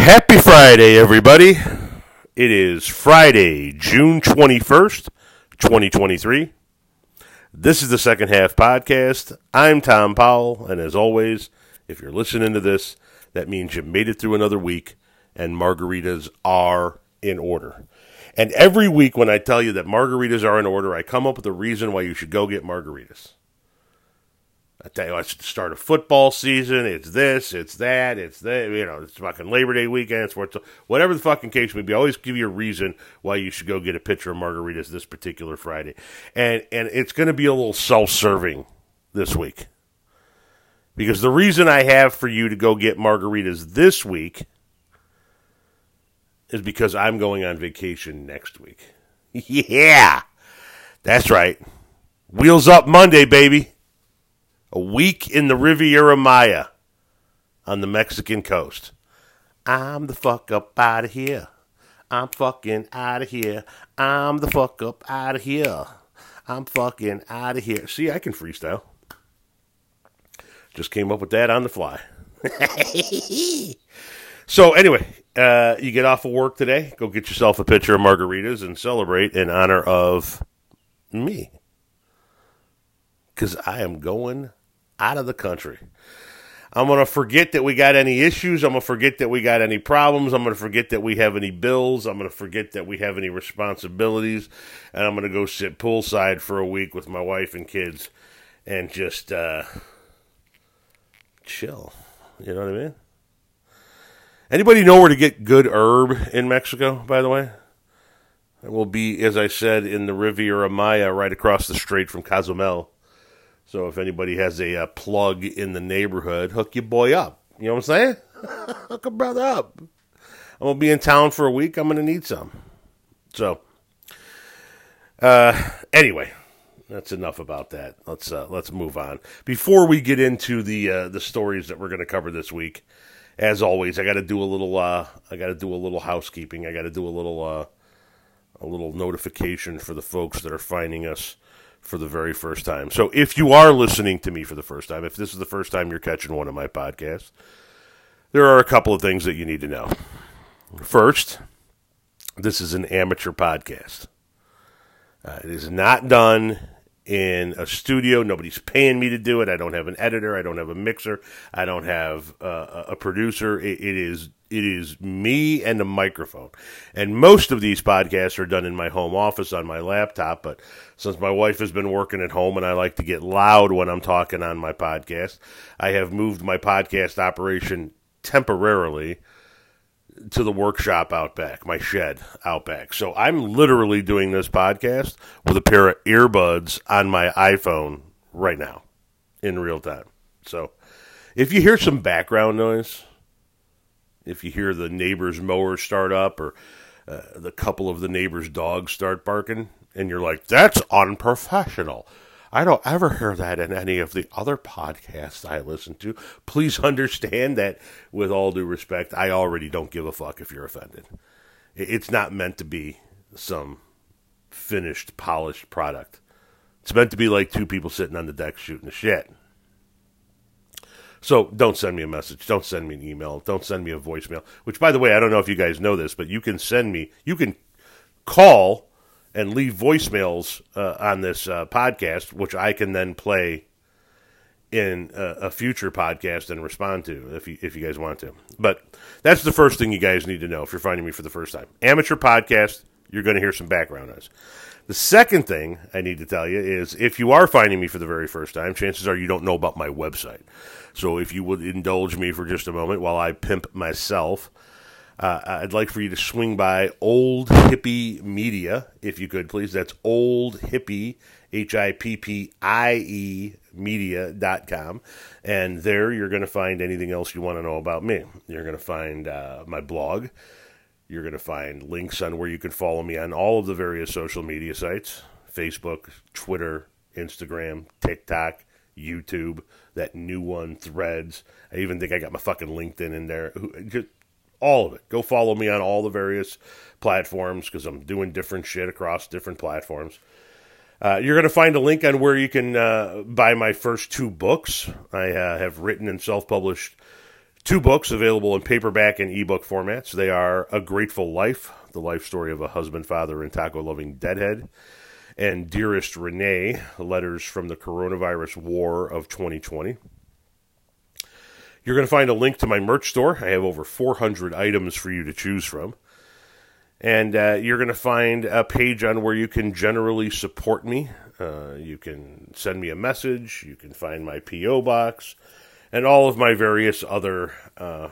Happy Friday, everybody. It is Friday, June 21st, 2023. This is the second half podcast. I'm Tom Powell, and as always, if you're listening to this, that means you made it through another week and margaritas are in order. And every week when I tell you that margaritas are in order, I come up with a reason why you should go get margaritas. It's the start of football season. It's this, it's that, it's that. You know, it's fucking Labor Day weekend. It's whatever the fucking case may be. I always give you a reason why you should go get a pitcher of margaritas this particular Friday, and and it's going to be a little self-serving this week because the reason I have for you to go get margaritas this week is because I'm going on vacation next week. yeah, that's right. Wheels up Monday, baby. A week in the Riviera Maya on the Mexican coast. I'm the fuck up out of here. I'm fucking out of here. I'm the fuck up out of here. I'm fucking out of here. See, I can freestyle. Just came up with that on the fly. so, anyway, uh, you get off of work today, go get yourself a pitcher of margaritas and celebrate in honor of me. Because I am going out of the country. I'm going to forget that we got any issues. I'm going to forget that we got any problems. I'm going to forget that we have any bills. I'm going to forget that we have any responsibilities. And I'm going to go sit poolside for a week with my wife and kids and just uh, chill. You know what I mean? Anybody know where to get good herb in Mexico, by the way? It will be, as I said, in the Riviera Maya, right across the strait from Cozumel. So if anybody has a, uh, plug in the neighborhood, hook your boy up. You know what I'm saying? hook a brother up. I'm gonna be in town for a week. I'm gonna need some. So, uh, anyway, that's enough about that. Let's uh, let's move on. Before we get into the uh, the stories that we're gonna cover this week, as always, I got to do a little. Uh, I got to do a little housekeeping. I got to do a little uh, a little notification for the folks that are finding us for the very first time. So if you are listening to me for the first time, if this is the first time you're catching one of my podcasts, there are a couple of things that you need to know. First, this is an amateur podcast. Uh, it is not done in a studio. Nobody's paying me to do it. I don't have an editor. I don't have a mixer. I don't have uh, a producer. It, it is it is me and a microphone. And most of these podcasts are done in my home office on my laptop. But since my wife has been working at home and I like to get loud when I'm talking on my podcast, I have moved my podcast operation temporarily to the workshop out back, my shed out back. So I'm literally doing this podcast with a pair of earbuds on my iPhone right now in real time. So if you hear some background noise, if you hear the neighbor's mower start up or uh, the couple of the neighbor's dogs start barking, and you're like, that's unprofessional. I don't ever hear that in any of the other podcasts I listen to. Please understand that, with all due respect, I already don't give a fuck if you're offended. It's not meant to be some finished, polished product. It's meant to be like two people sitting on the deck shooting the shit. So don't send me a message. Don't send me an email. Don't send me a voicemail. Which, by the way, I don't know if you guys know this, but you can send me, you can call and leave voicemails uh, on this uh, podcast, which I can then play in a, a, future podcast and respond to if you if you guys want to. But that's the first thing you guys need to know if you're finding me for the first time. Amateur podcast, you're going to hear some background noise. The second thing I need to tell you is if you are finding me for the very first time, chances are you don't know about my website. So if you would indulge me for just a moment while I pimp myself, uh, I'd like for you to swing by Old Hippie Media, if you could, please. That's Old Hippie, H I P P I E media.com. And there you're going to find anything else you want to know about me. You're going to find uh, my blog. You're going to find links on where you can follow me on all of the various social media sites Facebook, Twitter, Instagram, TikTok, YouTube, that new one, Threads. I even think I got my fucking LinkedIn in there. Just all of it. Go follow me on all the various platforms because I'm doing different shit across different platforms. Uh, you're going to find a link on where you can uh, buy my first two books. I uh, have written and self published Two books available in paperback and ebook formats. They are A Grateful Life, the life story of a husband, father, and taco loving deadhead, and Dearest Renee, letters from the coronavirus war of 2020. You're going to find a link to my merch store. I have over 400 items for you to choose from. And uh, you're going to find a page on where you can generally support me. Uh, you can send me a message. You can find my P.O. box and all of my various other uh,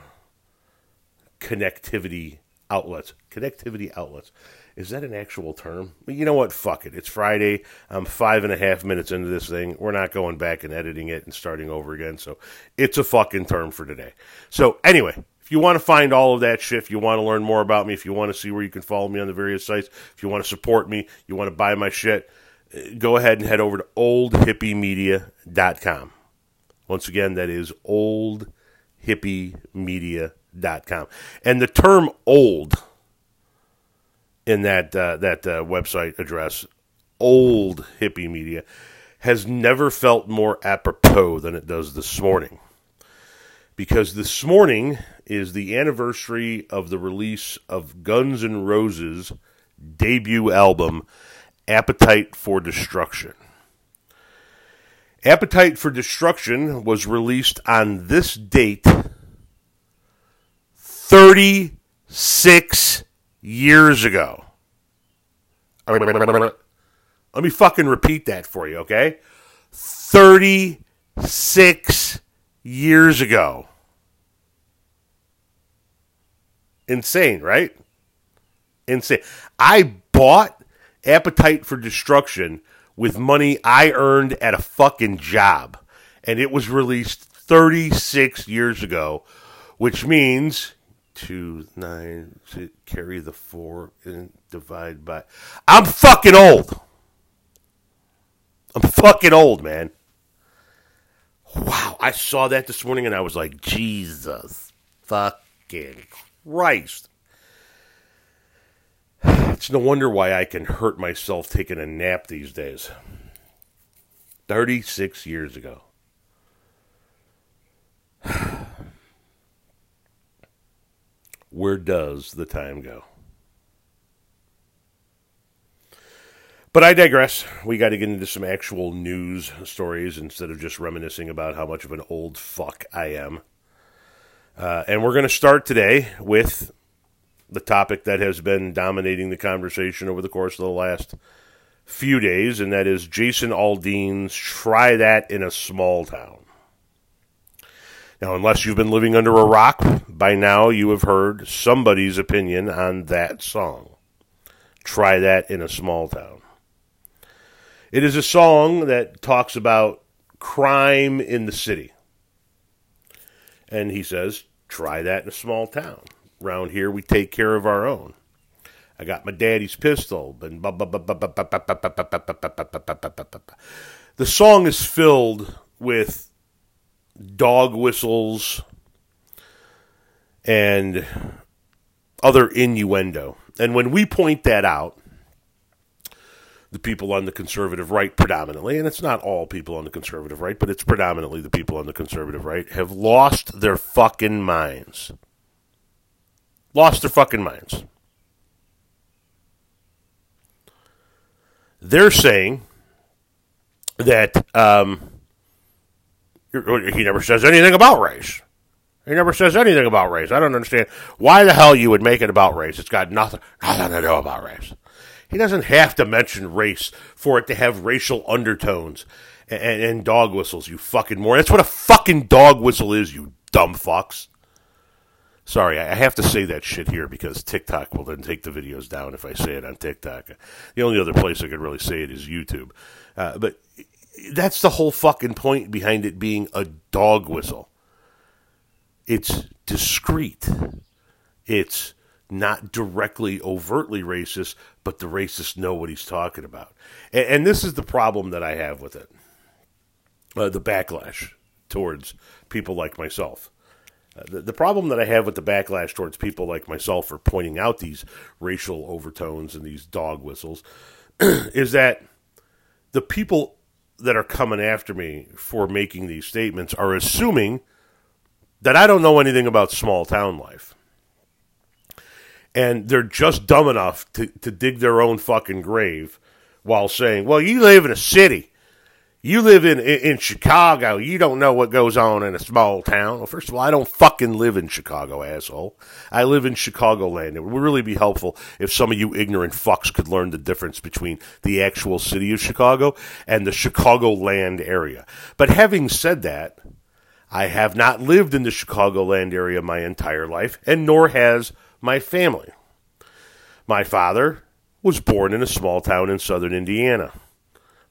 connectivity outlets. Connectivity outlets. Is that an actual term? You know what? Fuck it. It's Friday. I'm five and a half minutes into this thing. We're not going back and editing it and starting over again. So it's a fucking term for today. So anyway, if you want to find all of that shit, if you want to learn more about me, if you want to see where you can follow me on the various sites, if you want to support me, you want to buy my shit, uh, go ahead and head over to oldhippiemedia.com. Once again, that is oldhippiemedia.com. And the term old in that uh, that uh, website address, old hippie media, has never felt more apropos than it does this morning. Because this morning is the anniversary of the release of Guns N' Roses' debut album, Appetite for Destruction. Appetite for Destruction was released on this date 36 years ago. Let me fucking repeat that for you, okay? 36 years ago. Insane, right? Insane. I bought Appetite for Destruction with money I earned at a fucking job. And it was released 36 years ago, which means two, nine, to carry the four and divide by. I'm fucking old. I'm fucking old, man. Wow, I saw that this morning and I was like, Jesus fucking Christ. It's no wonder why I can hurt myself taking a nap these days. 36 years ago. Where does the time go? But I digress. We got to get into some actual news stories instead of just reminiscing about how much of an old fuck I am. Uh, and we're going to start today with the topic that has been dominating the conversation over the course of the last few days, and that is Jason Aldean's Try That in a Small Town. Now, unless you've been living under a rock, by now you have heard somebody's opinion on that song. Try that in a small town. It is a song that talks about crime in the city. And he says, try that in a small town. Round here, we take care of our own. I got my daddy's pistol. The song is filled with dog whistles, and other innuendo. And when we point that out, the people on the conservative right predominantly, and it's not all people on the conservative right, but it's predominantly the people on the conservative right, have lost their fucking minds. Lost their fucking minds. They're saying that um, he never says anything about race. He never says anything about race. I don't understand why the hell you would make it about race. It's got nothing, nothing to do about race. He doesn't have to mention race for it to have racial undertones and, and, and dog whistles. You fucking moron. That's what a fucking dog whistle is. You dumb fucks. Sorry, I have to say that shit here because TikTok will then take the videos down if I say it on TikTok. The only other place I could really say it is YouTube. Uh, but that's the whole fucking point behind it being a dog whistle. It's discreet. It's not directly overtly racist, but the racists know what he's talking about. And, and this is the problem that I have with it uh, the backlash towards people like myself. Uh, the, the problem that I have with the backlash towards people like myself for pointing out these racial overtones and these dog whistles is that the people that are coming after me for making these statements are assuming that I don't know anything about small town life. And they're just dumb enough to, to dig their own fucking grave while saying, well, you live in a city. You live in, in, in Chicago. You don't know what goes on in a small town. Well, first of all, I don't fucking live in Chicago, asshole. I live in Chicagoland. It would really be helpful if some of you ignorant fucks could learn the difference between the actual city of Chicago and the Chicagoland area. But having said that, I have not lived in the Chicagoland area my entire life, and nor has my family. My father was born in a small town in southern Indiana.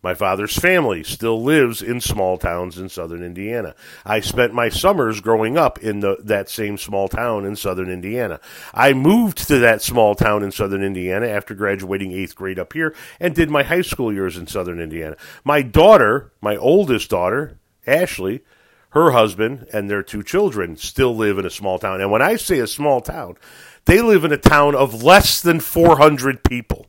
My father's family still lives in small towns in southern Indiana. I spent my summers growing up in the, that same small town in southern Indiana. I moved to that small town in southern Indiana after graduating eighth grade up here and did my high school years in southern Indiana. My daughter, my oldest daughter, Ashley, her husband and their two children still live in a small town. And when I say a small town, they live in a town of less than 400 people.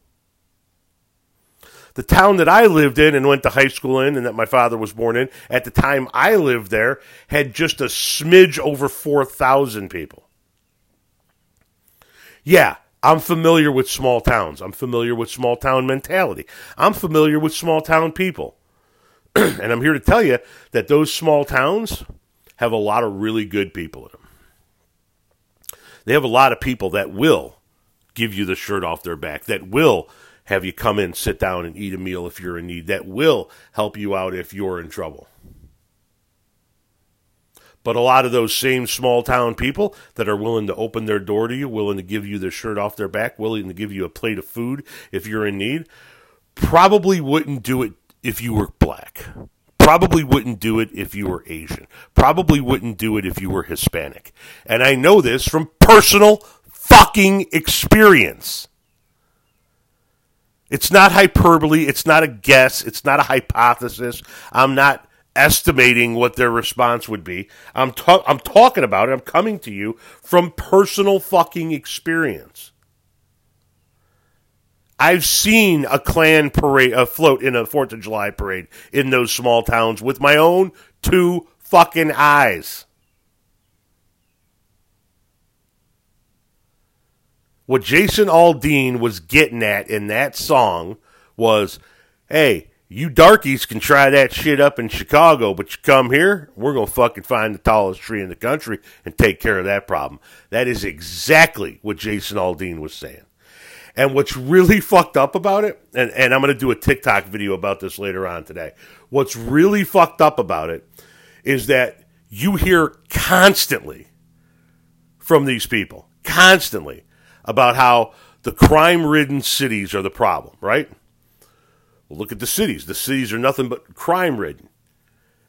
The town that I lived in and went to high school in and that my father was born in, at the time I lived there, had just a smidge over 4,000 people. Yeah, I'm familiar with small towns. I'm familiar with small town mentality. I'm familiar with small town people. and I'm here to tell you that those small towns have a lot of really good people in them. They have a lot of people that will give you the shirt off their back, that will have you come in, sit down, and eat a meal if you're in need, that will help you out if you're in trouble. But a lot of those same small town people that are willing to open their door to you, willing to give you their shirt off their back, willing to give you a plate of food if you're in need, probably wouldn't do it if you were black. Probably wouldn't do it if you were Asian. Probably wouldn't do it if you were Hispanic. And I know this from personal fucking experience. It's not hyperbole. It's not a guess. It's not a hypothesis. I'm not estimating what their response would be. I'm, ta- I'm talking about it. I'm coming to you from personal fucking experience. I've seen a Klan parade afloat in a Fourth of July parade in those small towns with my own two fucking eyes. What Jason Aldean was getting at in that song was, hey, you darkies can try that shit up in Chicago, but you come here, we're going to fucking find the tallest tree in the country and take care of that problem. That is exactly what Jason Aldean was saying. And what's really fucked up about it, and, and I'm going to do a TikTok video about this later on today. What's really fucked up about it is that you hear constantly from these people, constantly, about how the crime ridden cities are the problem, right? Well, look at the cities. The cities are nothing but crime ridden.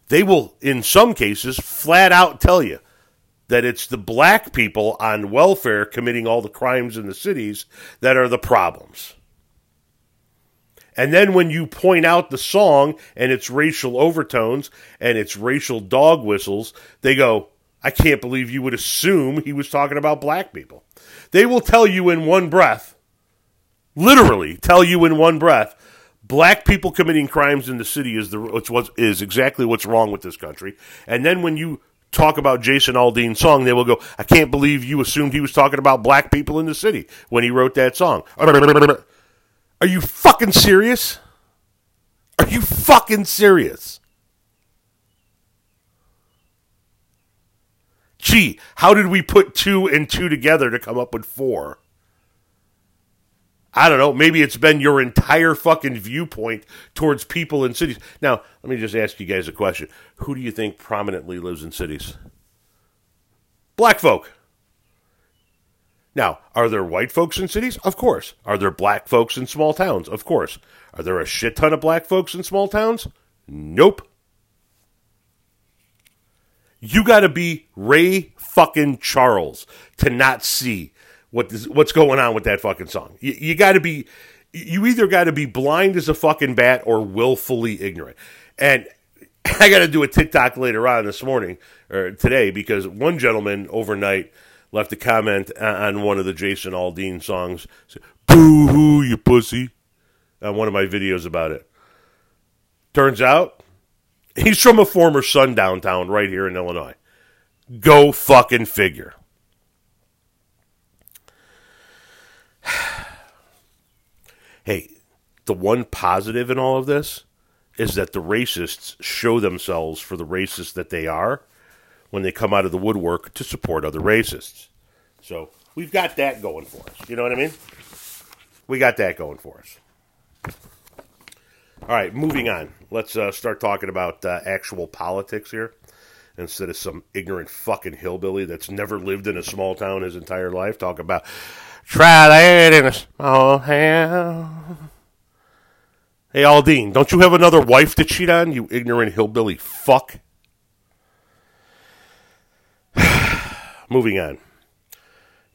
They will, in some cases, flat out tell you that it's the black people on welfare committing all the crimes in the cities that are the problems. And then when you point out the song and its racial overtones and its racial dog whistles, they go, I can't believe you would assume he was talking about black people. They will tell you in one breath, literally tell you in one breath, black people committing crimes in the city is the what's, is exactly what's wrong with this country. And then when you talk about Jason Aldean's song, they will go, I can't believe you assumed he was talking about black people in the city when he wrote that song. Are you fucking serious? Are you fucking serious? Gee, how did we put two and two together to come up with four? I don't know. Maybe it's been your entire fucking viewpoint towards people in cities. Now, let me just ask you guys a question. Who do you think prominently lives in cities? Black folk. Now, are there white folks in cities? Of course. Are there black folks in small towns? Of course. Are there a shit ton of black folks in small towns? Nope. You got to be Ray fucking Charles to not see what this, what's going on with that fucking song. You, you got to be, you either got to be blind as a fucking bat or willfully ignorant. And I got to do a TikTok later on this morning or today because one gentleman overnight left a comment on one of the Jason Aldean songs. Boo hoo, you pussy. On one of my videos about it. Turns out he's from a former sundown town right here in Illinois. Go fucking figure. hey, the one positive in all of this is that the racists show themselves for the racists that they are when they come out of the woodwork to support other racists. So we've got that going for us. You know what I mean? We got that going for us. All right, moving on. Let's uh, start talking about uh, actual politics here instead of some ignorant fucking hillbilly that's never lived in a small town his entire life. Talk about try that in a small town. Hey, Aldean, don't you have another wife to cheat on, you ignorant hillbilly fuck? Moving on.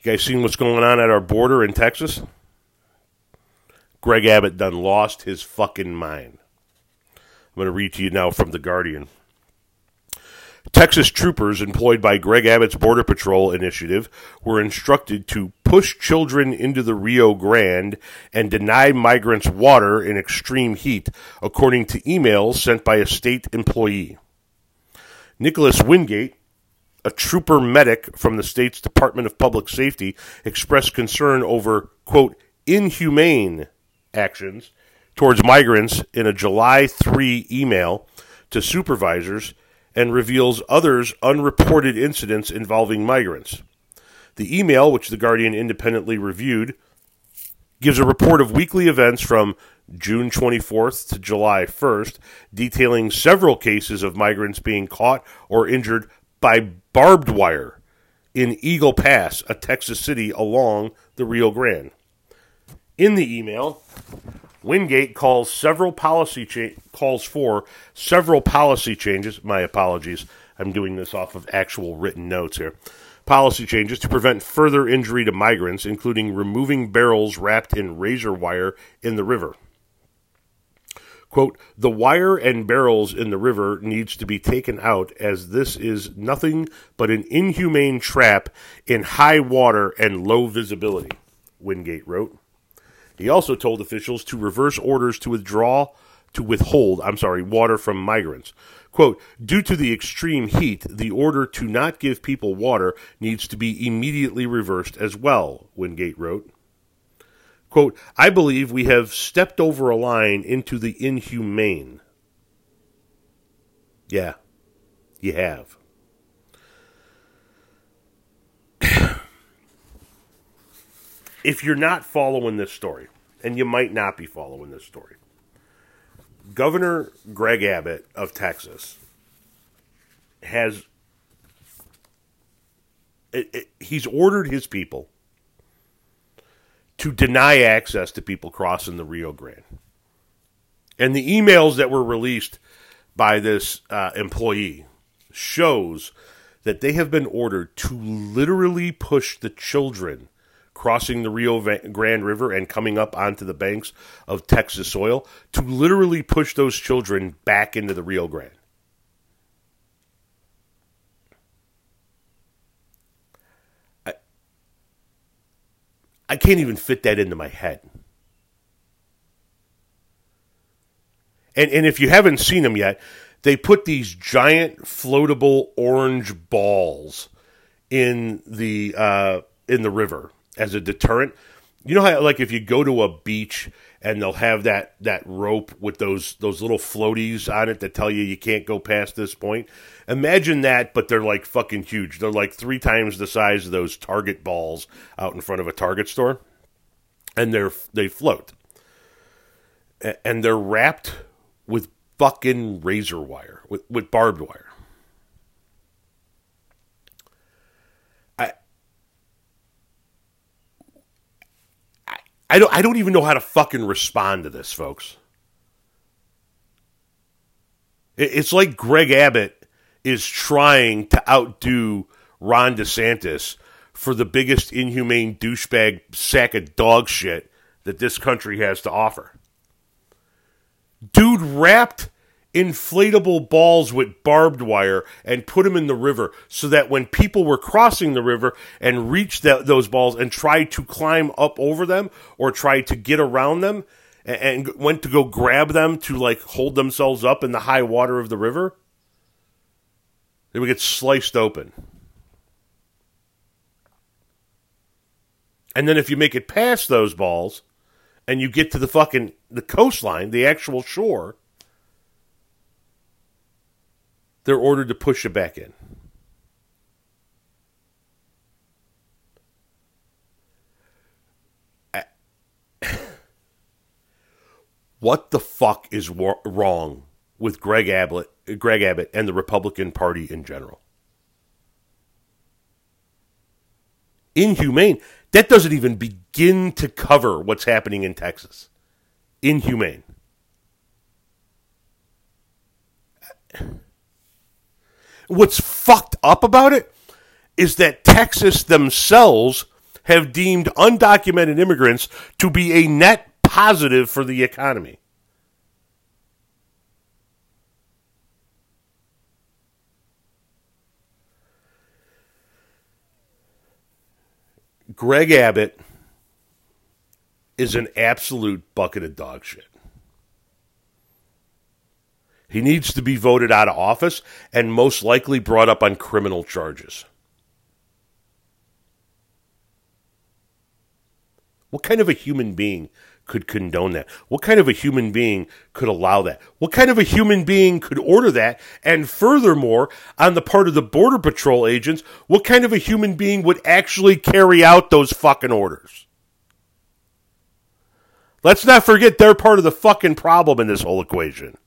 You guys seen what's going on at our border in Texas? Greg Abbott done lost his fucking mind. I'm going to read to you now from The Guardian. Texas troopers employed by Greg Abbott's Border Patrol initiative were instructed to push children into the Rio Grande and deny migrants water in extreme heat, according to emails sent by a state employee. Nicholas Wingate, a trooper medic from the state's Department of Public Safety, expressed concern over, quote, inhumane actions towards migrants in a July 3 email to supervisors and reveals others unreported incidents involving migrants. The email, which the Guardian independently reviewed, gives a report of weekly events from June 24th to July 1st, detailing several cases of migrants being caught or injured by barbed wire in Eagle Pass, a Texas city along the Rio Grande. In the email, Wingate calls several policy cha- calls for several policy changes. My apologies. I'm doing this off of actual written notes here. Policy changes to prevent further injury to migrants, including removing barrels wrapped in razor wire in the river. Quote, the wire and barrels in the river needs to be taken out as this is nothing but an inhumane trap in high water and low visibility, Wingate wrote. He also told officials to reverse orders to withdraw to withhold, I'm sorry, water from migrants. Quote, due to the extreme heat, the order to not give people water needs to be immediately reversed as well, Wingate wrote. Quote, I believe we have stepped over a line into the inhumane. Yeah, you have. If you're not following this story, and you might not be following this story, Governor Greg Abbott of Texas has it, it, he's ordered his people to deny access to people crossing the Rio Grande. And the emails that were released by this uh, employee shows that they have been ordered to literally push the children crossing the Rio Grande River and coming up onto the banks of Texas soil to literally push those children back into the Rio Grande. I, I can't even fit that into my head. And, and if you haven't seen them yet, they put these giant floatable orange balls in the uh, in the river as a deterrent. You know how like if you go to a beach and they'll have that that rope with those those little floaties on it that tell you you can't go past this point. Imagine that, but they're like fucking huge. They're like three times the size of those Target balls out in front of a Target store, and they're they float, and they're wrapped with fucking razor wire with with barbed wire. I don't I don't even know how to fucking respond to this, folks. It's like Greg Abbott is trying to outdo Ron DeSantis for the biggest inhumane douchebag sack of dog shit that this country has to offer. Dude wrapped inflatable balls with barbed wire and put them in the river so that when people were crossing the river and reached that, those balls and tried to climb up over them or tried to get around them and, and went to go grab them to like hold themselves up in the high water of the river, they would get sliced open. And then if you make it past those balls and you get to the fucking the coastline, the actual shore, they're ordered to push you back in. what the fuck is wrong with Greg Abbott, Greg Abbott and the Republican Party in general? Inhumane. That doesn't even begin to cover what's happening in Texas. Inhumane. What's fucked up about it is that Texas themselves have deemed undocumented immigrants to be a net positive for the economy. Greg Abbott is an absolute bucket of dog shit. He needs to be voted out of office and most likely brought up on criminal charges. What kind of a human being could condone that? What kind of a human being could allow that? What kind of a human being could order that? And furthermore, on the part of the Border Patrol agents, what kind of a human being would actually carry out those fucking orders? Let's not forget they're part of the fucking problem in this whole equation.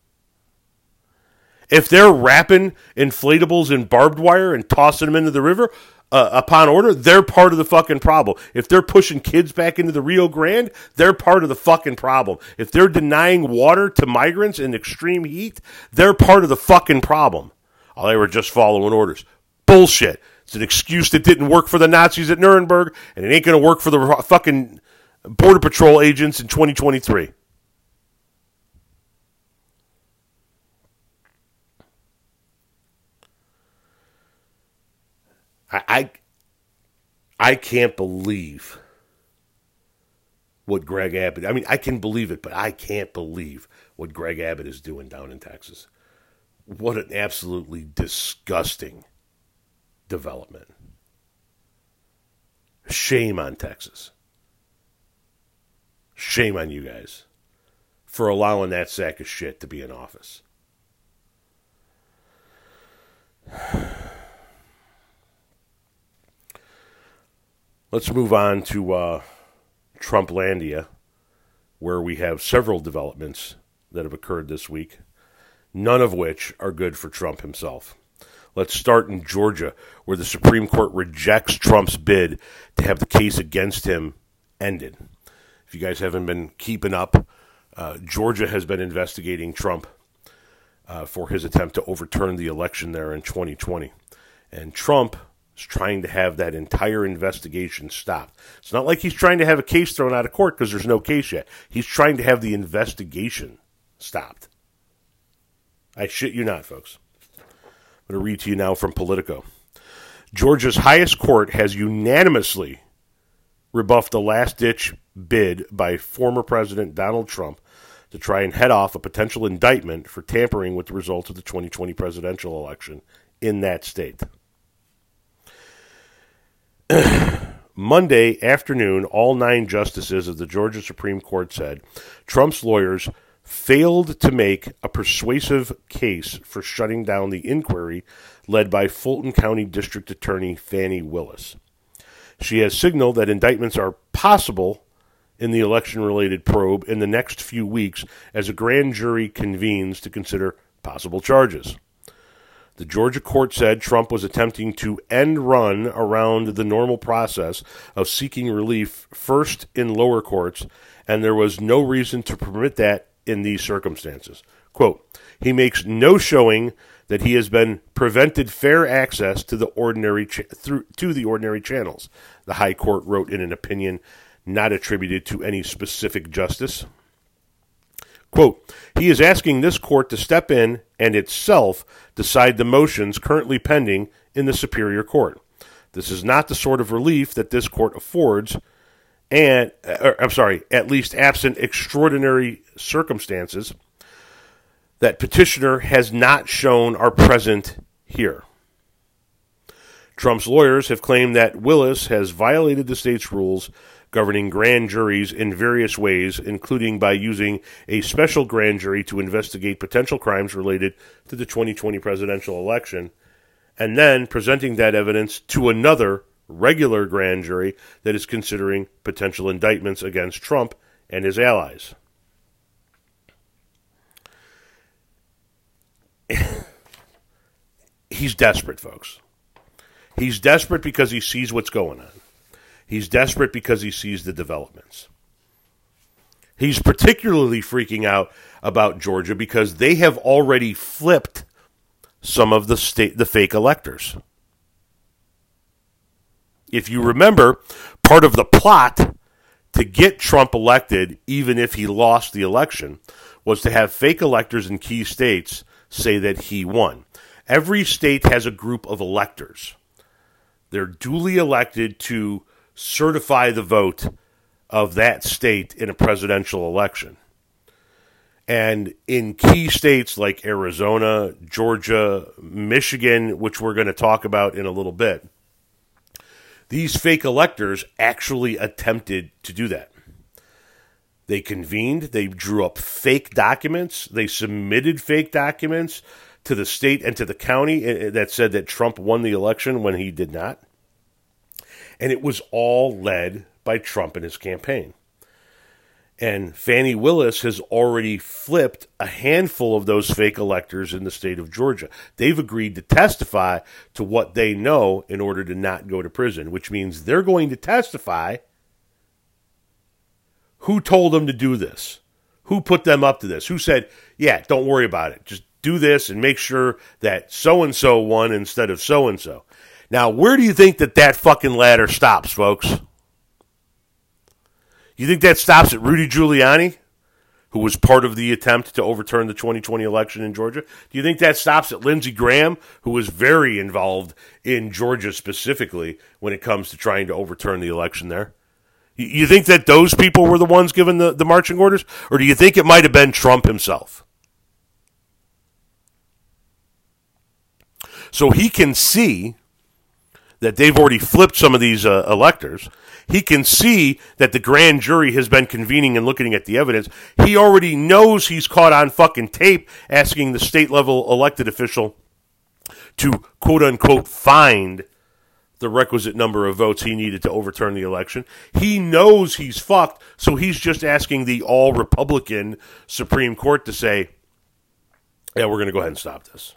If they're wrapping inflatables in barbed wire and tossing them into the river, uh, upon order, they're part of the fucking problem. If they're pushing kids back into the Rio Grande, they're part of the fucking problem. If they're denying water to migrants in extreme heat, they're part of the fucking problem. Oh, they were just following orders. Bullshit. It's an excuse that didn't work for the Nazis at Nuremberg, and it ain't going to work for the fucking Border Patrol agents in 2023. I, I, I can't believe what Greg Abbott. I mean, I can believe it, but I can't believe what Greg Abbott is doing down in Texas. What an absolutely disgusting development. Shame on Texas. Shame on you guys for allowing that sack of shit to be in office. Let's move on to uh, Trumplandia, where we have several developments that have occurred this week, none of which are good for Trump himself. Let's start in Georgia, where the Supreme Court rejects Trump's bid to have the case against him ended. If you guys haven't been keeping up, uh, Georgia has been investigating Trump uh, for his attempt to overturn the election there in 2020. And Trump is trying to have that entire investigation stopped. It's not like he's trying to have a case thrown out of court because there's no case yet. He's trying to have the investigation stopped. I shit you not, folks. I'm going to read to you now from Politico. Georgia's highest court has unanimously rebuffed the last ditch bid by former President Donald Trump to try and head off a potential indictment for tampering with the results of the 2020 presidential election in that state. Monday afternoon, all nine justices of the Georgia Supreme Court said Trump's lawyers failed to make a persuasive case for shutting down the inquiry led by Fulton County District Attorney Fani Willis. She has signaled that indictments are possible in the election related probe in the next few weeks as a grand jury convenes to consider possible charges. The Georgia court said Trump was attempting to end run around the normal process of seeking relief first in lower courts, and there was no reason to permit that in these circumstances. Quote, he makes no showing that he has been prevented fair access to the ordinary through to the ordinary channels. The High Court wrote in an opinion not attributed to any specific justice. Quote, he is asking this court to step in and itself decide the motions currently pending in the Superior Court. This is not the sort of relief that this court affords, and uh, I'm sorry, at least absent extraordinary circumstances that petitioner has not shown are present here. Trump's lawyers have claimed that Willis has violated the state's rules governing grand juries in various ways, including by using a special grand jury to investigate potential crimes related to the 2020 presidential election, and then presenting that evidence to another regular grand jury that is considering potential indictments against Trump and his allies. He's desperate, folks. He's desperate because he sees what's going on. He's desperate because he sees the developments. He's particularly freaking out about Georgia because they have already flipped some of the state the fake electors. If you remember, part of the plot to get Trump elected, even if he lost the election, was to have fake electors in key states say that he won. Every state has a group of electors. They're duly elected to certify the vote of that state in a presidential election. And in key states like Arizona, Georgia, Michigan, which we're going to talk about in a little bit, these fake electors actually attempted to do that. They convened, they drew up fake documents, they submitted fake documents to the state and to the county eh, eh, that said that Trump won the election when he did not. And it was all led by Trump and his campaign. And Fani Willis has already flipped a handful of those fake electors in the state of Georgia. They've agreed to testify to what they know in order to not go to prison, which means they're going to testify who told them to do this, who put them up to this, who said, yeah, don't worry about it. Just do this and make sure that so and so won instead of so and so. Now, where do you think that that fucking ladder stops, folks? You think that stops at Rudy Giuliani, who was part of the attempt to overturn the 2020 election in Georgia? Do you think that stops at Lindsey Graham, who was very involved in Georgia specifically when it comes to trying to overturn the election there? You think that those people were the ones given the, the marching orders? Or do you think it might have been Trump himself? So he can see that they've already flipped some of these uh, electors. He can see that the grand jury has been convening and looking at the evidence. He already knows he's caught on fucking tape asking the state level elected official to quote unquote find the requisite number of votes he needed to overturn the election. He knows he's fucked, so he's just asking the all Republican Supreme Court to say, yeah, we're going to go ahead and stop this.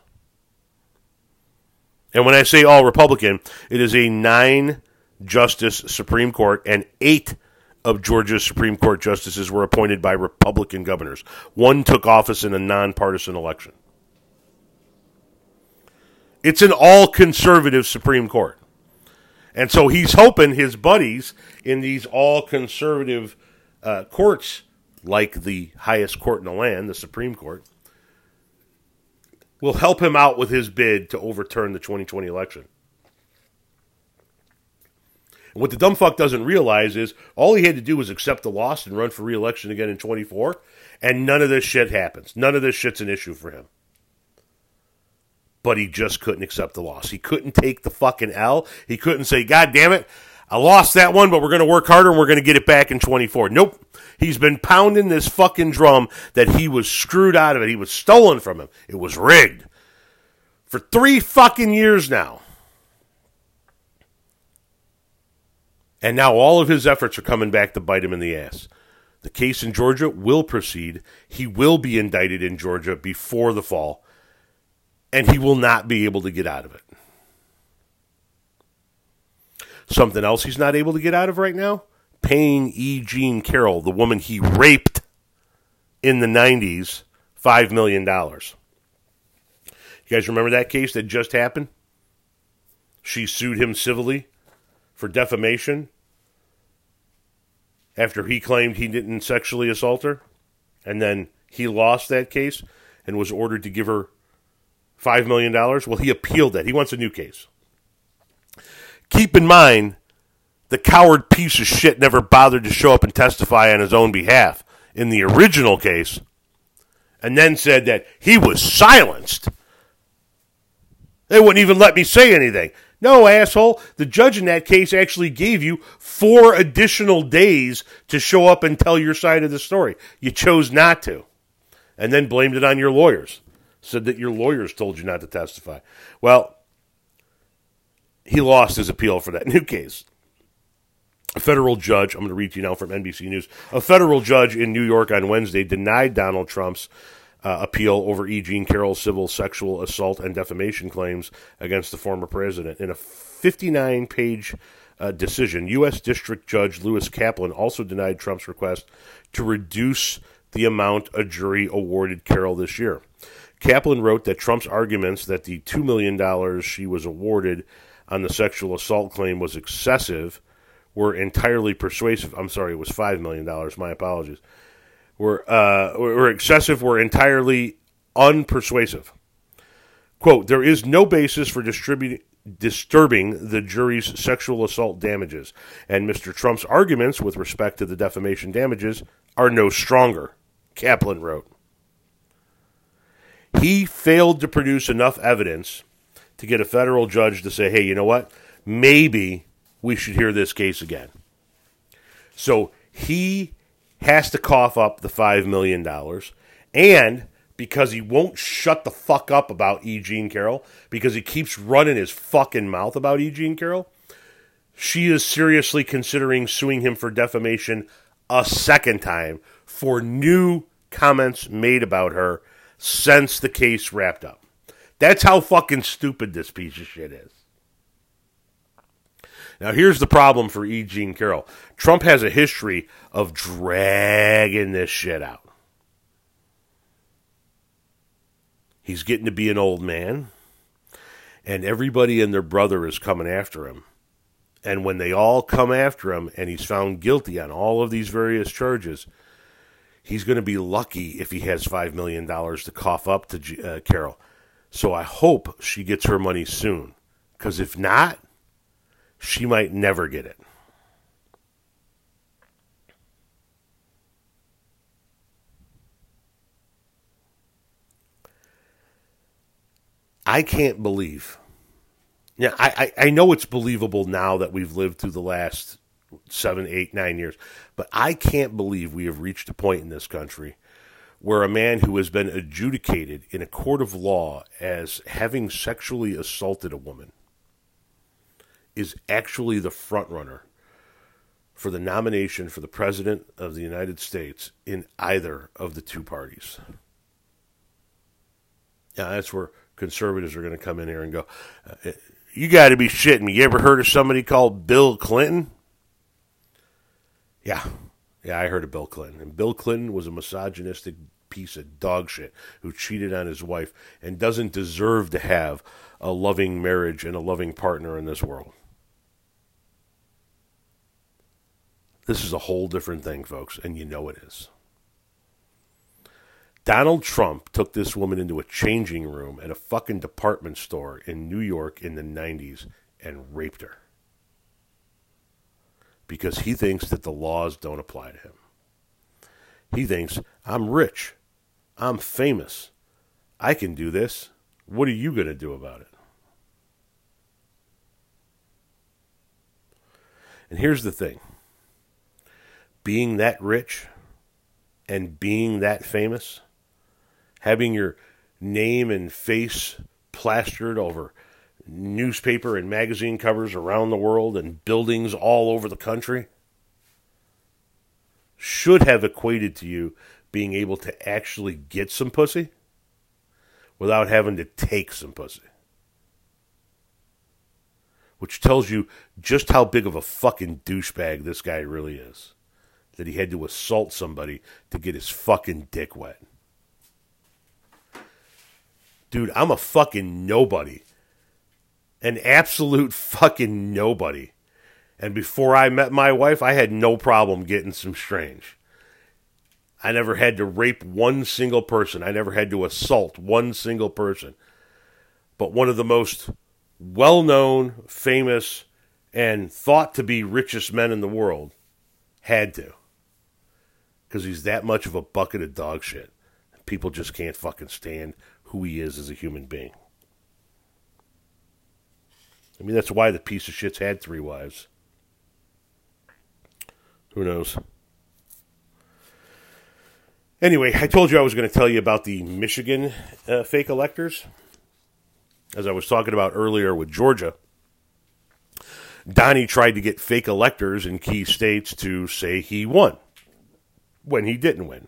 And when I say all Republican, it is a nine justice Supreme Court, and eight of Georgia's Supreme Court justices were appointed by Republican governors. One took office in a nonpartisan election. It's an all conservative Supreme Court. And so he's hoping his buddies in these all conservative uh, courts, like the highest court in the land, the Supreme Court, will help him out with his bid to overturn the 2020 election. And what the dumb fuck doesn't realize is all he had to do was accept the loss and run for reelection again in 24, and none of this shit happens. None of this shit's an issue for him. But he just couldn't accept the loss. He couldn't take the fucking L. He couldn't say, God damn it, I lost that one, but we're going to work harder and we're going to get it back in 24. Nope. He's been pounding this fucking drum that he was screwed out of it. He was stolen from him. It was rigged. For three fucking years now. And now all of his efforts are coming back to bite him in the ass. The case in Georgia will proceed. He will be indicted in Georgia before the fall, and he will not be able to get out of it. Something else he's not able to get out of right now? Paying E. Jean Carroll, the woman he raped in the 90s, $5 million. You guys remember that case that just happened? She sued him civilly for defamation after he claimed he didn't sexually assault her. And then he lost that case and was ordered to give her $5 million. Well, he appealed that. He wants a new case. Keep in mind, the coward piece of shit never bothered to show up and testify on his own behalf in the original case, and then said that he was silenced. They wouldn't even let me say anything. No, asshole. The judge in that case actually gave you four additional days to show up and tell your side of the story. You chose not to. And then blamed it on your lawyers. Said that your lawyers told you not to testify. Well, he lost his appeal for that new case. A federal judge, I'm going to read to you now from NBC News. A federal judge in New York on Wednesday denied Donald Trump's uh, appeal over E. Jean Carroll's civil sexual assault and defamation claims against the former president. In a 59 page uh, decision, U.S. District Judge Lewis Kaplan also denied Trump's request to reduce the amount a jury awarded Carroll this year. Kaplan wrote that Trump's arguments that the $2 million she was awarded on the sexual assault claim was excessive were entirely persuasive. I'm sorry, it was $5 million. My apologies. Were, uh, were excessive, were entirely unpersuasive. Quote, there is no basis for distributing disturbing the jury's sexual assault damages, and Mr. Trump's arguments with respect to the defamation damages are no stronger, Kaplan wrote. He failed to produce enough evidence to get a federal judge to say, hey, you know what? Maybe we should hear this case again. So he has to cough up the $5 million. And because he won't shut the fuck up about E. Jean Carroll, because he keeps running his fucking mouth about E. Jean Carroll, she is seriously considering suing him for defamation a second time for new comments made about her since the case wrapped up. That's how fucking stupid this piece of shit is. Now, here's the problem for E. Jean Carroll Trump has a history of dragging this shit out. He's getting to be an old man, and everybody and their brother is coming after him. And when they all come after him and he's found guilty on all of these various charges, he's going to be lucky if he has $5 million to cough up to G- uh, Carroll. So I hope she gets her money soon. Because if not, she might never get it. I can't believe. Yeah, I, I, I know it's believable now that we've lived through the last seven, eight, nine years, but I can't believe we have reached a point in this country where a man who has been adjudicated in a court of law as having sexually assaulted a woman is actually the front runner for the nomination for the president of the United States in either of the two parties. Now that's where conservatives are going to come in here and go, uh, "You got to be shitting me! You ever heard of somebody called Bill Clinton?" Yeah, yeah, I heard of Bill Clinton. And Bill Clinton was a misogynistic piece of dog shit who cheated on his wife and doesn't deserve to have a loving marriage and a loving partner in this world. This is a whole different thing, folks, and you know it is. Donald Trump took this woman into a changing room at a fucking department store in New York in the 90s and raped her because he thinks that the laws don't apply to him. He thinks, I'm rich. I'm famous. I can do this. What are you going to do about it? And here's the thing being that rich and being that famous, having your name and face plastered over newspaper and magazine covers around the world and buildings all over the country should have equated to you being able to actually get some pussy without having to take some pussy. Which tells you just how big of a fucking douchebag this guy really is. That he had to assault somebody to get his fucking dick wet. Dude, I'm a fucking nobody an absolute fucking nobody. And before I met my wife, I had no problem getting some strange. I never had to rape one single person. I never had to assault one single person. But one of the most well known, famous, and thought to be richest men in the world had to. Because he's that much of a bucket of dog shit. People just can't fucking stand who he is as a human being. I mean, that's why the piece of shits had three wives. Who knows? Anyway, I told you I was going to tell you about the Michigan uh, fake electors. As I was talking about earlier with Georgia, Donnie tried to get fake electors in key states to say he won when he didn't win.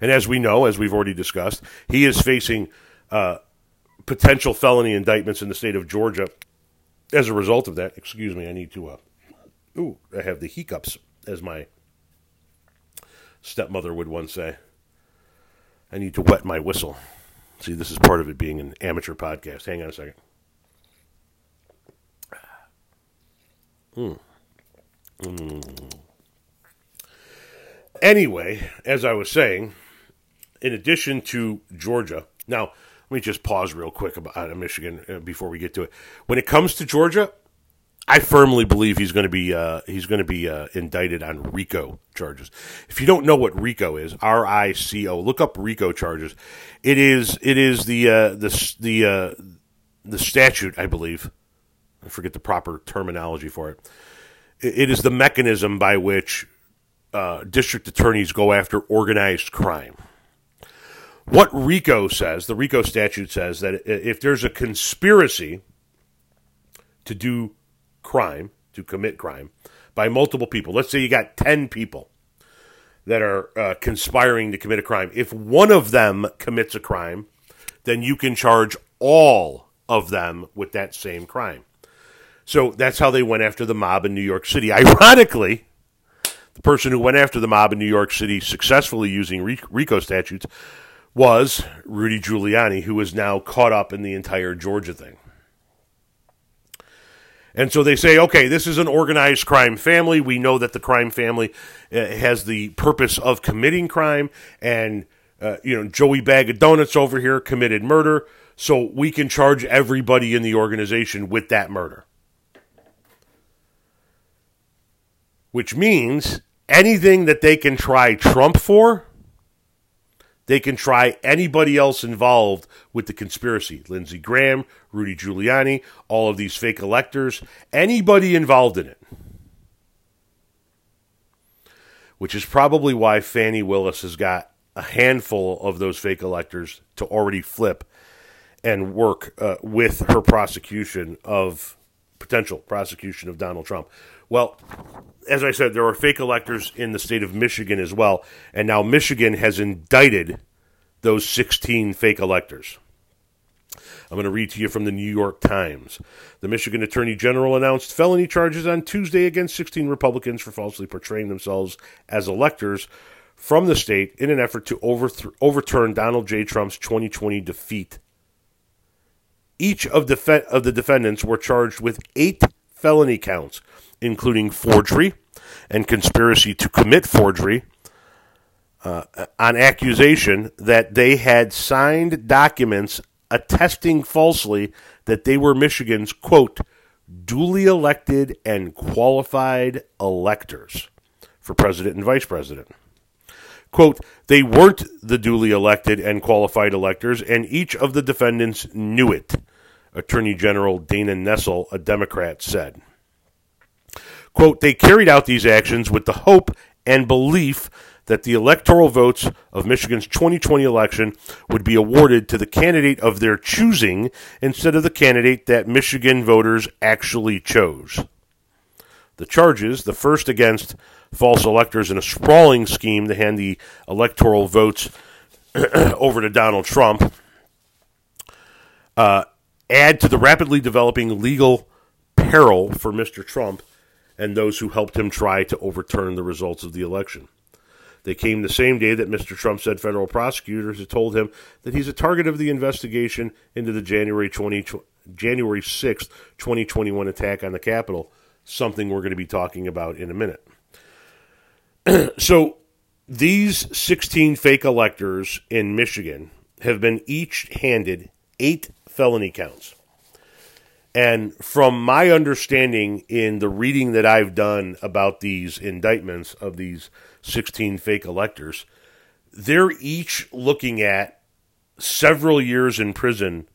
And as we know, as we've already discussed, he is facing uh, potential felony indictments in the state of Georgia as a result of that. Excuse me, I need to. Uh, ooh, I have the hiccups, as my stepmother would once say. I need to wet my whistle. See, this is part of it being an amateur podcast. Hang on a second. Mm. Mm. Anyway, as I was saying, in addition to Georgia, now let me just pause real quick about Michigan uh, before we get to it. When it comes to Georgia, I firmly believe he's going to be uh, he's going to be uh, indicted on RICO charges. If you don't know what RICO is, R I C O, look up RICO charges. It is it is the uh, the the uh, the statute, I believe. I forget the proper terminology for it. It is the mechanism by which uh, district attorneys go after organized crime. What RICO says, the RICO statute says that if there's a conspiracy to do crime, to commit crime, by multiple people, let's say you got 10 people that are uh, conspiring to commit a crime, if one of them commits a crime, then you can charge all of them with that same crime. So that's how they went after the mob in New York City. Ironically, the person who went after the mob in New York City successfully using RICO statutes was Rudy Giuliani, who is now caught up in the entire Georgia thing. And so they say, okay, this is an organized crime family. We know that the crime family uh, has the purpose of committing crime, and uh, you know Joey Bag of Donuts over here committed murder, so we can charge everybody in the organization with that murder. Which means anything that they can try Trump for they can try anybody else involved with the conspiracy Lindsey Graham, Rudy Giuliani, all of these fake electors, anybody involved in it. Which is probably why Fani Willis has got a handful of those fake electors to already flip and work uh, with her prosecution of potential prosecution of Donald Trump. Well, as I said, there are fake electors in the state of Michigan as well, and now Michigan has indicted those 16 fake electors. I'm going to read to you from the New York Times. The Michigan Attorney General announced felony charges on Tuesday against 16 Republicans for falsely portraying themselves as electors from the state in an effort to overturn Donald J. Trump's 2020 defeat. Each of, def- of the defendants were charged with eight felony counts, including forgery and conspiracy to commit forgery, uh, on accusation that they had signed documents attesting falsely that they were Michigan's, quote, duly elected and qualified electors for president and vice president. Quote, they weren't the duly elected and qualified electors, and each of the defendants knew it, Attorney General Dana Nessel, a Democrat, said. Quote, they carried out these actions with the hope and belief that the electoral votes of Michigan's 2020 election would be awarded to the candidate of their choosing instead of the candidate that Michigan voters actually chose. The charges, the first against false electors in a sprawling scheme to hand the electoral votes over to Donald Trump, uh, add to the rapidly developing legal peril for Mr. Trump and those who helped him try to overturn the results of the election. They came the same day that Mr. Trump said federal prosecutors had told him that he's a target of the investigation into the January 20, January 6th, 2021 attack on the Capitol, something we're going to be talking about in a minute. so these 16 fake electors in Michigan have been each handed eight felony counts. And from my understanding in the reading that I've done about these indictments of these 16 fake electors, they're each looking at several years in prison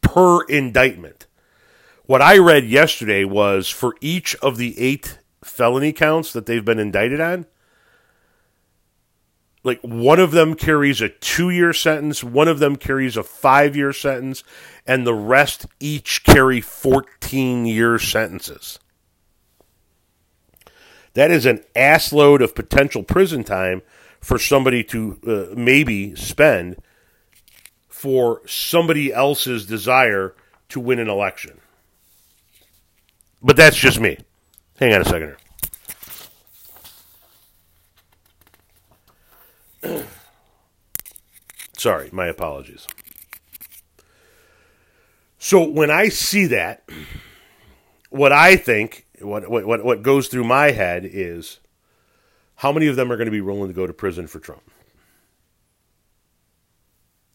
per indictment. What I read yesterday was for each of the eight felony counts that they've been indicted on, like one of them carries a two year sentence, one of them carries a five year sentence, and the rest each carry 14 year sentences. That is an assload of potential prison time for somebody to uh, maybe spend for somebody else's desire to win an election. But that's just me. Hang on a second here. Sorry, my apologies. So when I see that, what I think, what what what goes through my head is, how many of them are going to be willing to go to prison for Trump?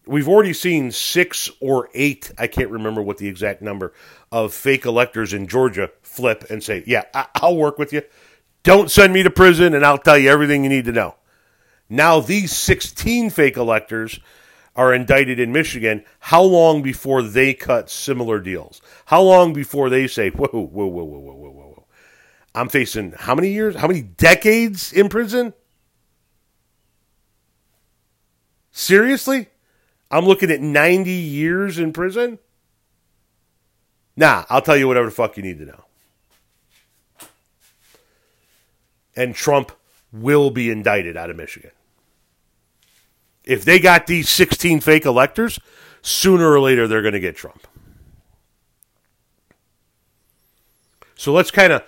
We've already seen six or eight, I can't remember what the exact number, of fake electors in Georgia flip and say, Yeah, I- I'll work with you. Don't send me to prison and I'll tell you everything you need to know. Now, these 16 fake electors are indicted in Michigan. How long before they cut similar deals? How long before they say, Whoa, whoa, whoa, whoa, whoa, whoa, whoa, whoa. I'm facing how many years? How many decades in prison? Seriously? I'm looking at 90 years in prison? Nah, I'll tell you whatever the fuck you need to know. And Trump will be indicted out of Michigan. If they got these 16 fake electors, sooner or later they're going to get Trump. So let's kind of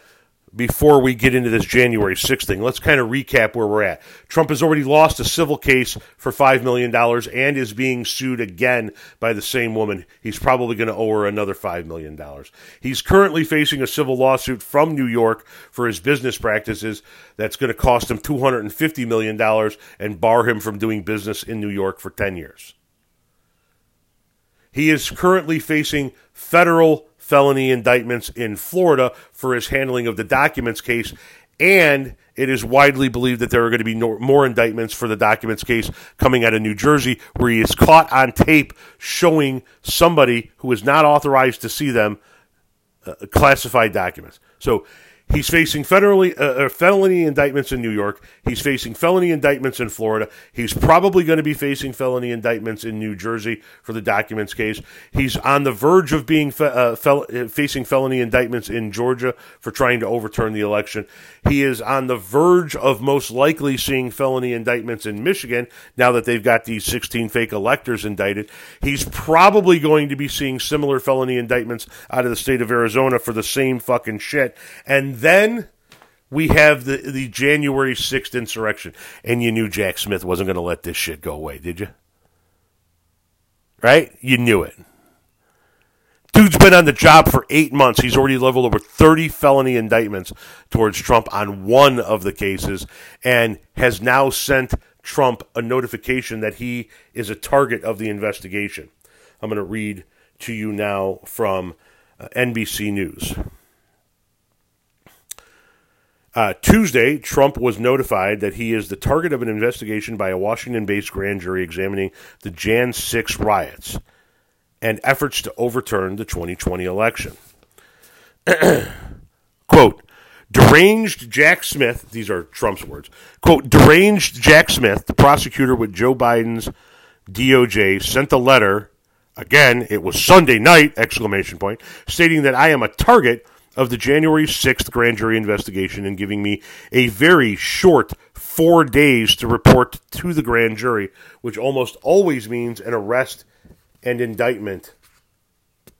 before we get into this January 6th thing, let's kind of recap where we're at. Trump has already lost a civil case for $5 million and is being sued again by the same woman. He's probably going to owe her another $5 million. He's currently facing a civil lawsuit from New York for his business practices that's going to cost him $250 million and bar him from doing business in New York for 10 years. He is currently facing federal felony indictments in Florida for his handling of the documents case. And it is widely believed that there are going to be no, more indictments for the documents case coming out of New Jersey, where he is caught on tape showing somebody who is not authorized to see them uh, classified documents. So He's facing federally, uh, uh, felony indictments in New York. He's facing felony indictments in Florida. He's probably going to be facing felony indictments in New Jersey for the documents case. He's on the verge of being fe- uh, fel- uh, facing felony indictments in Georgia for trying to overturn the election. He is on the verge of most likely seeing felony indictments in Michigan now that they've got these 16 fake electors indicted. He's probably going to be seeing similar felony indictments out of the state of Arizona for the same fucking shit. And then we have the the January 6th insurrection. And you knew Jack Smith wasn't going to let this shit go away, did you? Right? You knew it. Dude's been on the job for eight months. He's already leveled over 30 felony indictments towards Trump on one of the cases and has now sent Trump a notification that he is a target of the investigation. I'm going to read to you now from uh, NBC News. Uh, Tuesday, Trump was notified that he is the target of an investigation by a Washington based grand jury examining the Jan 6 riots and efforts to overturn the 2020 election. Quote, deranged Jack Smith, these are Trump's words, quote, deranged Jack Smith, the prosecutor with Joe Biden's DOJ, sent a letter, again, it was Sunday night, exclamation point, stating that I am a target of the January 6th grand jury investigation and giving me a very short four days to report to the grand jury, which almost always means an arrest and indictment,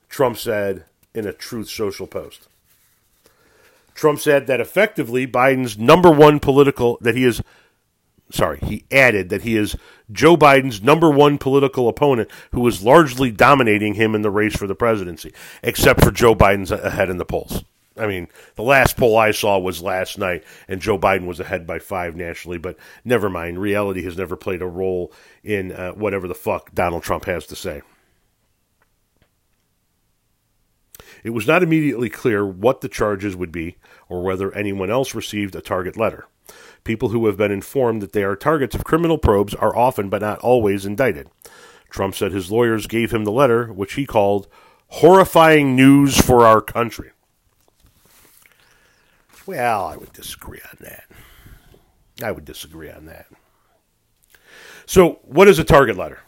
Trump said in a Truth Social post. Trump said that effectively Biden's number one political, that he is, sorry, he added that he is Joe Biden's number one political opponent who is largely dominating him in the race for the presidency, except for Joe Biden's ahead in the polls. I mean, the last poll I saw was last night, and Joe Biden was ahead by five nationally, but never mind. Reality has never played a role in uh, whatever the fuck Donald Trump has to say. It was not immediately clear what the charges would be or whether anyone else received a target letter. People who have been informed that they are targets of criminal probes are often but not always indicted. Trump said his lawyers gave him the letter, which he called horrifying news for our country. Well, I would disagree on that. I would disagree on that. So, what is a target letter?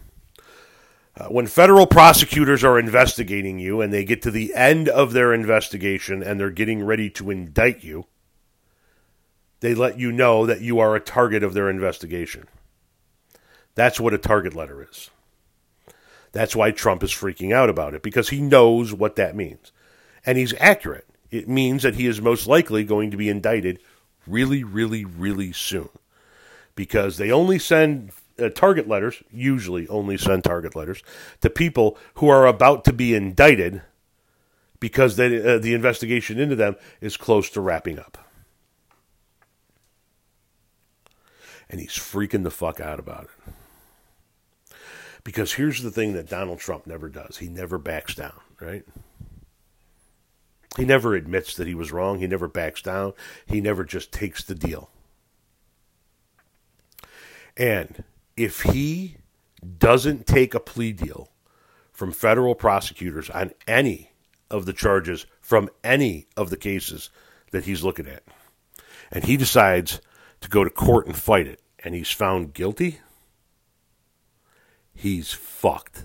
Uh, when federal prosecutors are investigating you and they get to the end of their investigation and they're getting ready to indict you, they let you know that you are a target of their investigation. That's what a target letter is. That's why Trump is freaking out about it because he knows what that means. And he's accurate. It means that he is most likely going to be indicted really, really, really soon because they only send uh, target letters, usually only send target letters, to people who are about to be indicted because they, uh, the investigation into them is close to wrapping up. And he's freaking the fuck out about it. Because here's the thing that Donald Trump never does he never backs down, right? He never admits that he was wrong. He never backs down. He never just takes the deal. And if he doesn't take a plea deal from federal prosecutors on any of the charges from any of the cases that he's looking at, and he decides to go to court and fight it, and he's found guilty, he's fucked.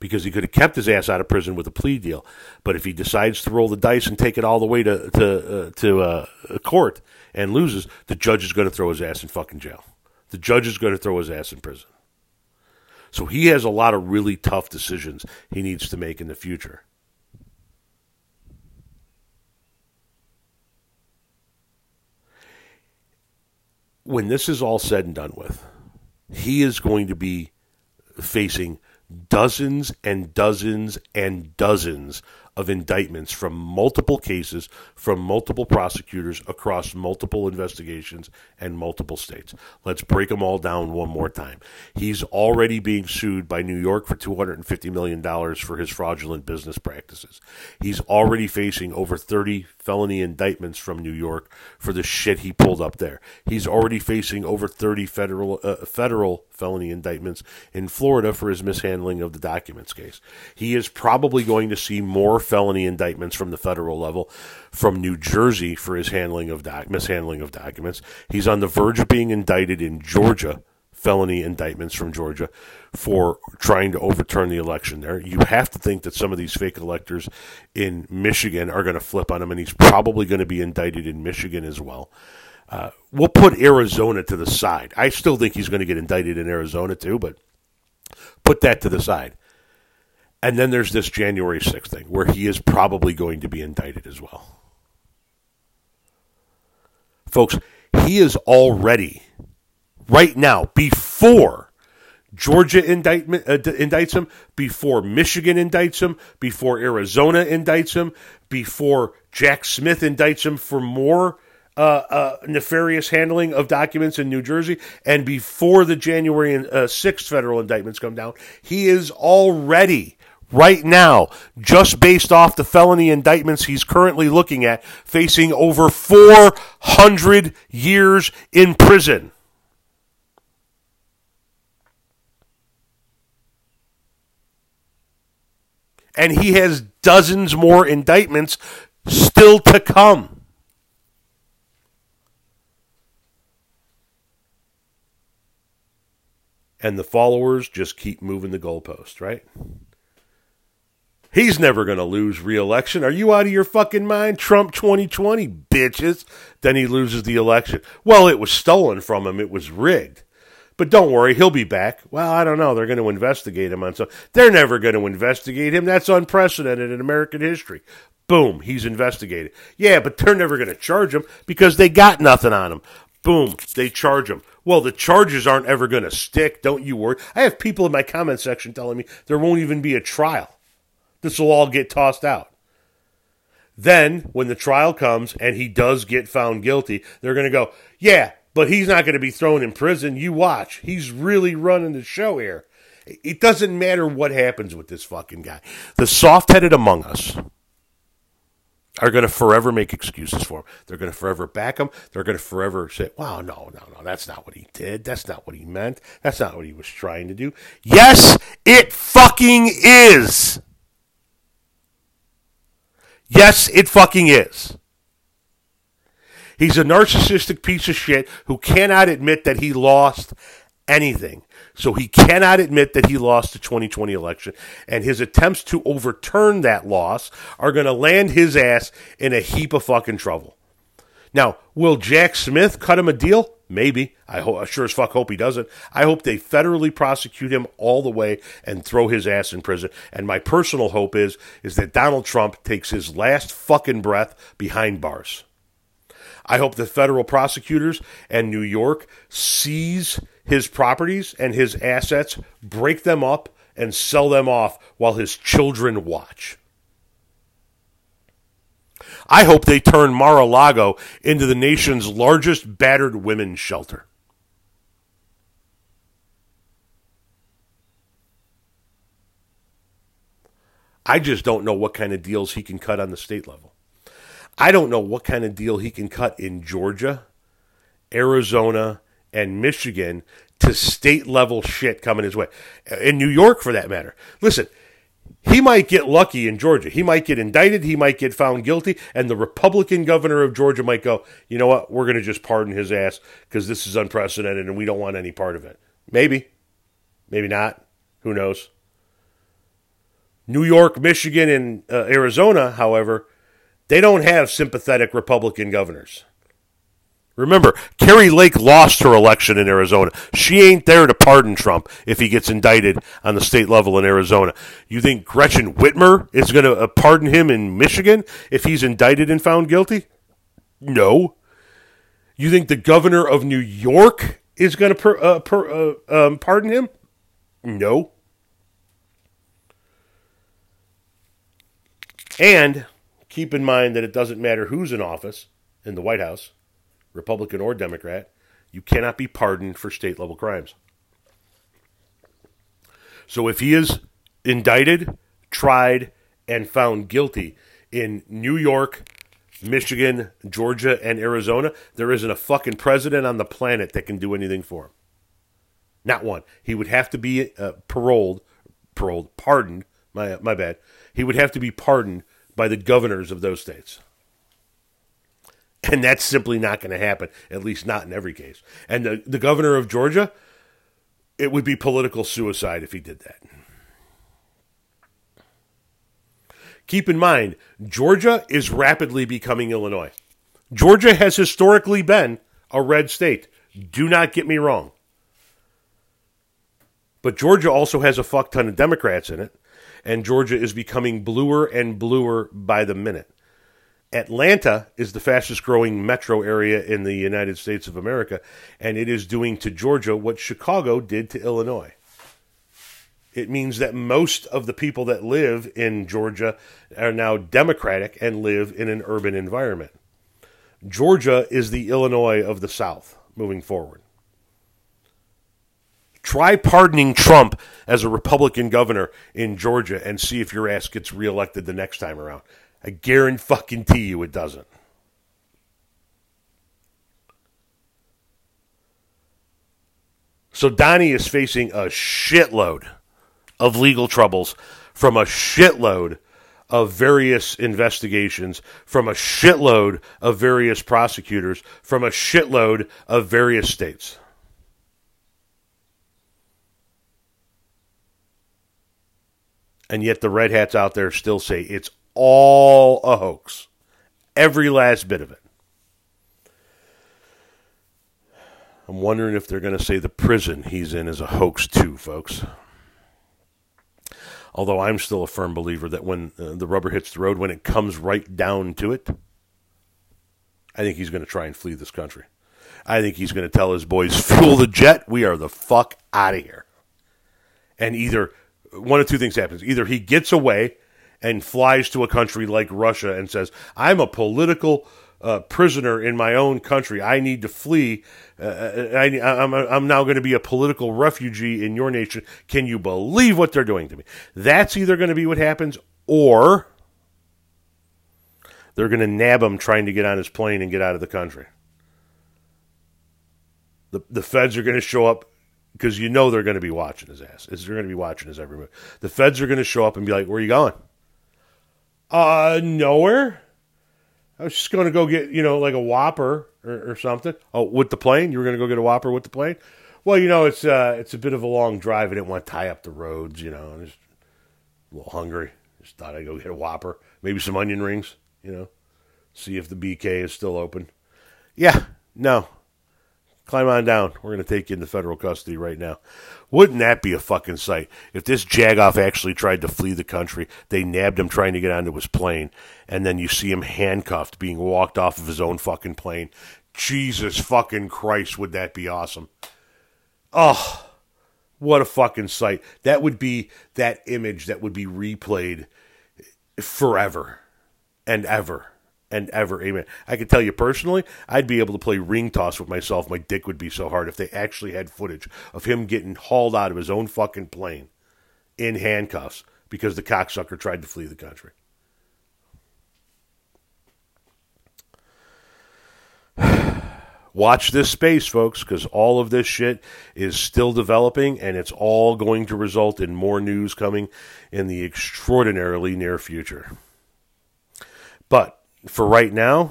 Because he could have kept his ass out of prison with a plea deal, but if he decides to roll the dice and take it all the way to to uh, to uh, court and loses, the judge is going to throw his ass in fucking jail. The judge is going to throw his ass in prison. So he has a lot of really tough decisions he needs to make in the future. When this is all said and done with, he is going to be facing dozens and dozens and dozens of indictments from multiple cases, from multiple prosecutors across multiple investigations and multiple states. Let's break them all down one more time. He's already being sued by New York for $250 million for his fraudulent business practices. He's already facing over 30 felony indictments from New York for the shit he pulled up there. He's already facing over 30 federal uh, federal felony indictments in Florida for his mishandling of the documents case. He is probably going to see more felony indictments from the federal level from New Jersey for his handling of doc- mishandling of documents. He's on the verge of being indicted in Georgia, felony indictments from Georgia for trying to overturn the election there. You have to think that some of these fake electors in Michigan are going to flip on him, and he's probably going to be indicted in Michigan as well. Uh, we'll put Arizona to the side. I still think he's going to get indicted in Arizona too, but put that to the side. And then there's this January 6th thing where he is probably going to be indicted as well. Folks, he is already, right now, before Georgia indictment uh, indicts him, before Michigan indicts him, before Arizona indicts him, before Jack Smith indicts him for more uh, uh, nefarious handling of documents in New Jersey, and before the January uh, 6th federal indictments come down, he is already, right now, just based off the felony indictments he's currently looking at, facing over 400 years in prison. And he has dozens more indictments still to come. And the followers just keep moving the goalpost, right? He's never going to lose re-election. Are you out of your fucking mind? Trump 2020, bitches. Then he loses the election. Well, it was stolen from him. It was rigged. But don't worry, he'll be back. Well, I don't know. They're going to investigate him on some. They're never going to investigate him. That's unprecedented in American history. Boom, he's investigated. Yeah, but they're never going to charge him because they got nothing on him. Boom, they charge him. Well, the charges aren't ever going to stick. Don't you worry. I have people in my comment section telling me there won't even be a trial. This will all get tossed out. Then, when the trial comes and he does get found guilty, they're going to go, yeah, but he's not going to be thrown in prison. You watch. He's really running the show here. It doesn't matter what happens with this fucking guy. The soft headed among us are going to forever make excuses for him. They're going to forever back him. They're going to forever say, wow, no, no, no, that's not what he did. That's not what he meant. That's not what he was trying to do. Yes, it fucking is. Yes, it fucking is. He's a narcissistic piece of shit who cannot admit that he lost anything. So he cannot admit that he lost the 2020 election, and his attempts to overturn that loss are going to land his ass in a heap of fucking trouble. Now, will Jack Smith cut him a deal? Maybe. I, ho- I sure as fuck hope he doesn't. I hope they federally prosecute him all the way and throw his ass in prison. And my personal hope is is that Donald Trump takes his last fucking breath behind bars. I hope the federal prosecutors and New York seize his properties and his assets, break them up, and sell them off while his children watch. I hope they turn Mar a Lago into the nation's largest battered women's shelter. I just don't know what kind of deals he can cut on the state level. I don't know what kind of deal he can cut in Georgia, Arizona, and Michigan to state level shit coming his way. In New York, for that matter. Listen, he might get lucky in Georgia. He might get indicted. He might get found guilty. And the Republican governor of Georgia might go, you know what? We're going to just pardon his ass because this is unprecedented and we don't want any part of it. Maybe. Maybe not. Who knows? New York, Michigan, and uh, Arizona, however, they don't have sympathetic Republican governors. Remember, Kari Lake lost her election in Arizona. She ain't there to pardon Trump if he gets indicted on the state level in Arizona. You think Gretchen Whitmer is going to uh, pardon him in Michigan if he's indicted and found guilty? No. You think the governor of New York is going to per, uh, per, uh, um, pardon him? No. And keep in mind that it doesn't matter who's in office in the White House Republican or Democrat, you cannot be pardoned for state level crimes. So if he is indicted, tried, and found guilty in New York, Michigan, Georgia, and Arizona, there isn't a fucking president on the planet that can do anything for him. Not one. He would have to be uh, paroled, paroled, pardoned. My my bad. He would have to be pardoned by the governors of those states. And that's simply not going to happen, at least not in every case. And the, the governor of Georgia, it would be political suicide if he did that. Keep in mind, Georgia is rapidly becoming Illinois. Georgia has historically been a red state. Do not get me wrong. But Georgia also has a fuck ton of Democrats in it, and Georgia is becoming bluer and bluer by the minute. Atlanta is the fastest growing metro area in the United States of America, and it is doing to Georgia what Chicago did to Illinois. It means that most of the people that live in Georgia are now Democratic and live in an urban environment. Georgia is the Illinois of the South moving forward. Try pardoning Trump as a Republican governor in Georgia and see if your ass gets reelected the next time around. I guarantee you it doesn't. So Donnie is facing a shitload of legal troubles from a shitload of various investigations, from a shitload of various prosecutors, from a shitload of various states. And yet the red hats out there still say it's all a hoax. Every last bit of it. I'm wondering if they're going to say the prison he's in is a hoax too, folks. Although I'm still a firm believer that when uh, the rubber hits the road, when it comes right down to it, I think he's going to try and flee this country. I think he's going to tell his boys, fuel the jet, we are the fuck out of here. And either one of two things happens. Either he gets away and flies to a country like Russia and says, I'm a political uh, prisoner in my own country. I need to flee. Uh, I, am I'm, I'm now going to be a political refugee in your nation. Can you believe what they're doing to me? That's either going to be what happens or they're going to nab him trying to get on his plane and get out of the country. The, the feds are going to show up because you know they're going to be watching his ass. Is They're going to be watching his every move. The feds are going to show up and be like, Where are you going? Uh, nowhere. I was just going to go get, you know, like a Whopper or, or something. Oh, with the plane? You were going to go get a Whopper with the plane? Well, you know, it's uh, it's a bit of a long drive. I didn't want to tie up the roads, you know. I'm just a little hungry. Just thought I'd go get a Whopper, maybe some onion rings, you know. See if the BK is still open. Yeah, no. Climb on down. We're going to take you into federal custody right now. Wouldn't that be a fucking sight? If this Jagoff actually tried to flee the country, they nabbed him trying to get onto his plane, and then you see him handcuffed being walked off of his own fucking plane. Jesus fucking Christ, would that be awesome? Oh, what a fucking sight. That would be that image that would be replayed forever and ever and ever. Amen. I can tell you personally, I'd be able to play ring toss with myself. My dick would be so hard if they actually had footage of him getting hauled out of his own fucking plane in handcuffs because the cocksucker tried to flee the country. Watch this space, folks, because all of this shit is still developing and it's all going to result in more news coming in the extraordinarily near future. But for right now,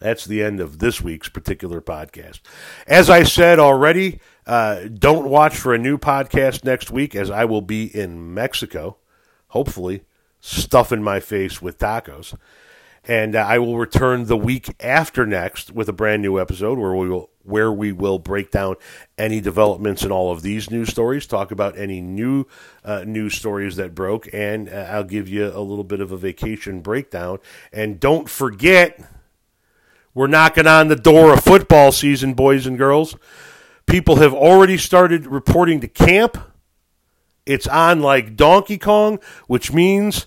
that's the end of this week's particular podcast. As I said already, uh, don't watch for a new podcast next week as I will be in Mexico, hopefully, stuffing my face with tacos. And uh, I will return the week after next with a brand new episode where we will where we will break down any developments in all of these news stories, talk about any new uh, news stories that broke, and uh, I'll give you a little bit of a vacation breakdown. And don't forget, we're knocking on the door of football season, boys and girls. People have already started reporting to camp. It's on like Donkey Kong, which means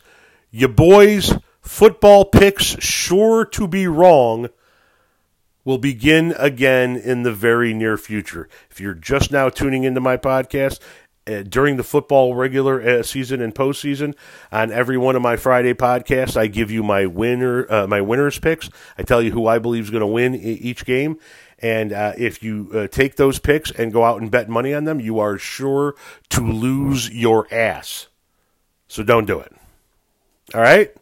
your boys' football picks sure to be wrong will begin again in the very near future. If you're just now tuning into my podcast, uh, during the football regular uh, season and postseason, on every one of my Friday podcasts, I give you my winner, uh, my winners picks. I tell you who I believe is going to win each game, and uh, if you take those picks and go out and bet money on them, you are sure to lose your ass. So don't do it. All right.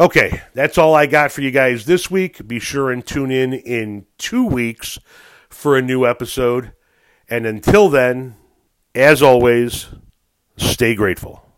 Okay, that's all I got for you guys this week. Be sure and tune in in two weeks for a new episode. And until then, as always, stay grateful.